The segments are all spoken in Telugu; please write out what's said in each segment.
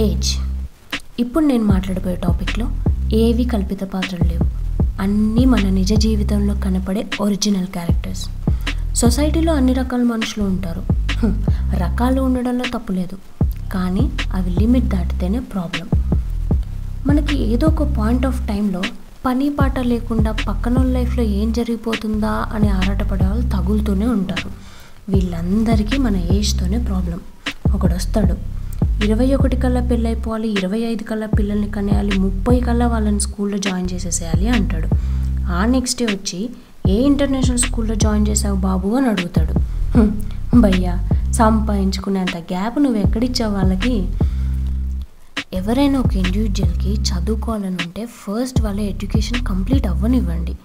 ఏజ్. ఇప్పుడు నేను మాట్లాడబోయే టాపిక్లో ఏవి కల్పిత పాత్రలు లేవు. అన్నీ మన నిజ జీవితంలో కనపడే ఒరిజినల్ క్యారెక్టర్స్. సొసైటీలో అన్ని రకాల మనుషులు ఉంటారు. రకాలు ఉండడంలో తప్పు లేదు. కానీ అవి లిమిట్ దాటితేనే ప్రాబ్లం. మనకి ఏదో ఒక పాయింట్ ఆఫ్ టైంలో పని పాట లేకుండా పక్కన లైఫ్లో ఏం జరిగిపోతుందా అని ఆరాటపడే వాళ్ళు తగులుతూనే ఉంటారు. వీళ్ళందరికీ మన ఏజ్తోనే ప్రాబ్లం. ఒకడు వస్తాడు ఇరవై ఒకటి కల్లా పెళ్ళైపోవాలి ఇరవై ఐదు కల్లా పిల్లల్ని కనేయాలి ముప్పై కల్లా వాళ్ళని స్కూల్లో జాయిన్ చేసేసేయాలి అంటాడు. ఆ నెక్స్ట్ డే వచ్చి ఏ ఇంటర్నేషనల్ స్కూల్లో జాయిన్ చేసావు బాబు అని అడుగుతాడు. భయ్యా సంపాదించుకునేంత గ్యాప్ నువ్వు ఎక్కడిచ్చావు వాళ్ళకి? ఎవరైనా ఒక ఇండివిజువల్కి చదువుకోవాలని ఉంటే ఫస్ట్ వాళ్ళ ఎడ్యుకేషన్ కంప్లీట్ అవ్వనివ్వండి.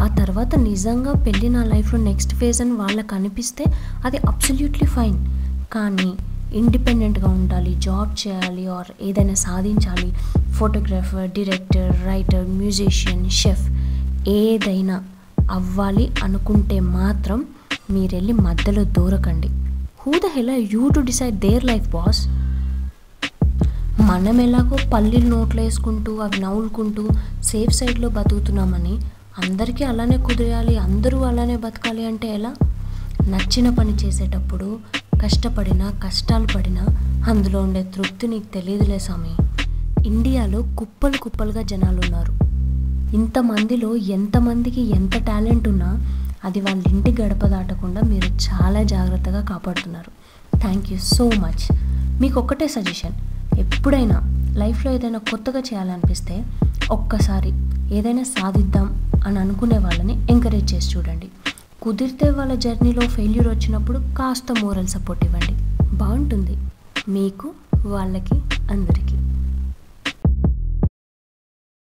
ఆ తర్వాత నిజంగా పెళ్ళి నా లైఫ్లో నెక్స్ట్ ఫేజ్ అని వాళ్ళకి అనిపిస్తే అది అబ్సల్యూట్లీ ఫైన్. కానీ ఇండిపెండెంట్గా ఉండాలి జాబ్ చేయాలి ఆర్ ఏదైనా సాధించాలి. Photographer director writer musician chef ఏదైనా అవ్వాలి అనుకుంటే మాత్రం మీరెళ్ళి మధ్యలో దూరకండి. Who the hell you to decide their life boss మనం ఎలాగో పల్లీలు నోట్లో వేసుకుంటూ అవి నవ్వులుకుంటూ సేఫ్ సైడ్లో బతుకుతున్నామని అందరికీ అలానే కుదిరేయాలి అందరూ అలానే బతకాలి అంటే ఎలా? నచ్చిన పని చేసేటప్పుడు కష్టపడినా కష్టాలు పడినా అందులో ఉండే తృప్తి నీకు తెలియదులే స్వామి ఇండియాలో కుప్పలు కుప్పలుగా జనాలు ఉన్నారు. ఇంతమందిలో ఎంతమందికి ఎంత టాలెంట్ ఉన్నా అది వాళ్ళ ఇంటి గడప దాటకుండా మీరు చాలా జాగ్రత్తగా కాపాడుతున్నారు. Thank you so much. మీకు ఒక్కటే సజెషన్. ఎప్పుడైనా లైఫ్లో ఏదైనా కొత్తగా చేయాలనిపిస్తే ఒక్కసారి ఏదైనా సాధిద్దాం అని అనుకునే వాళ్ళని ఎంకరేజ్ చేసి చూడండి. కుదిరితే వాళ్ళ జర్నీలో ఫెయిల్యూర్ వచ్చినప్పుడు కాస్త మోరల్ సపోర్ట్ ఇవ్వండి. బాగుంటుంది. మీకు వాళ్ళకి అందరికీ.